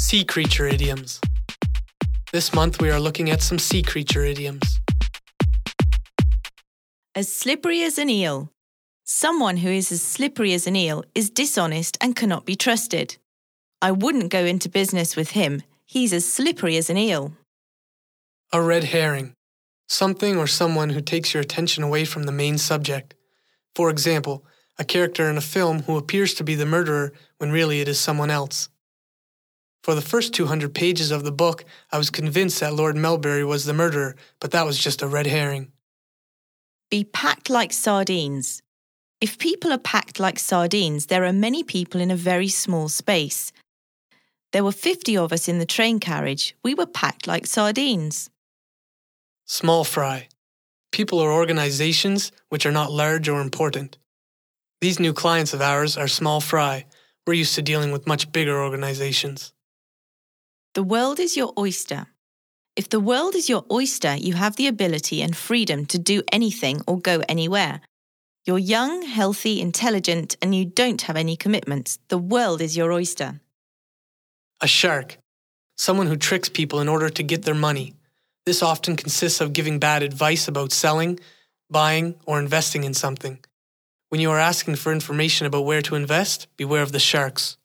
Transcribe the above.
Sea creature idioms. This month we are looking at some sea creature idioms. As slippery as an eel. Someone who is as slippery as an eel is dishonest and cannot be trusted. I wouldn't go into business with him. He's as slippery as an eel. A red herring. Something or someone who takes your attention away from the main subject. For example, a character in a film who appears to be the murderer when really it is someone else. For the first 200 pages of the book, I was convinced that Lord Melbury was the murderer, but that was just a red herring. Be packed like sardines. If people are packed like sardines, there are many people in a very small space. There were 50 of us in the train carriage. We were packed like sardines. Small fry. People or organizations which are not large or important. These new clients of ours are small fry. We're used to dealing with much bigger organizations. The world is your oyster. If the world is your oyster, you have the ability and freedom to do anything or go anywhere. You're young, healthy, intelligent, and you don't have any commitments. The world is your oyster. A shark. Someone who tricks people in order to get their money. This often consists of giving bad advice about selling, buying, or investing in something. When you are asking for information about where to invest, beware of the sharks.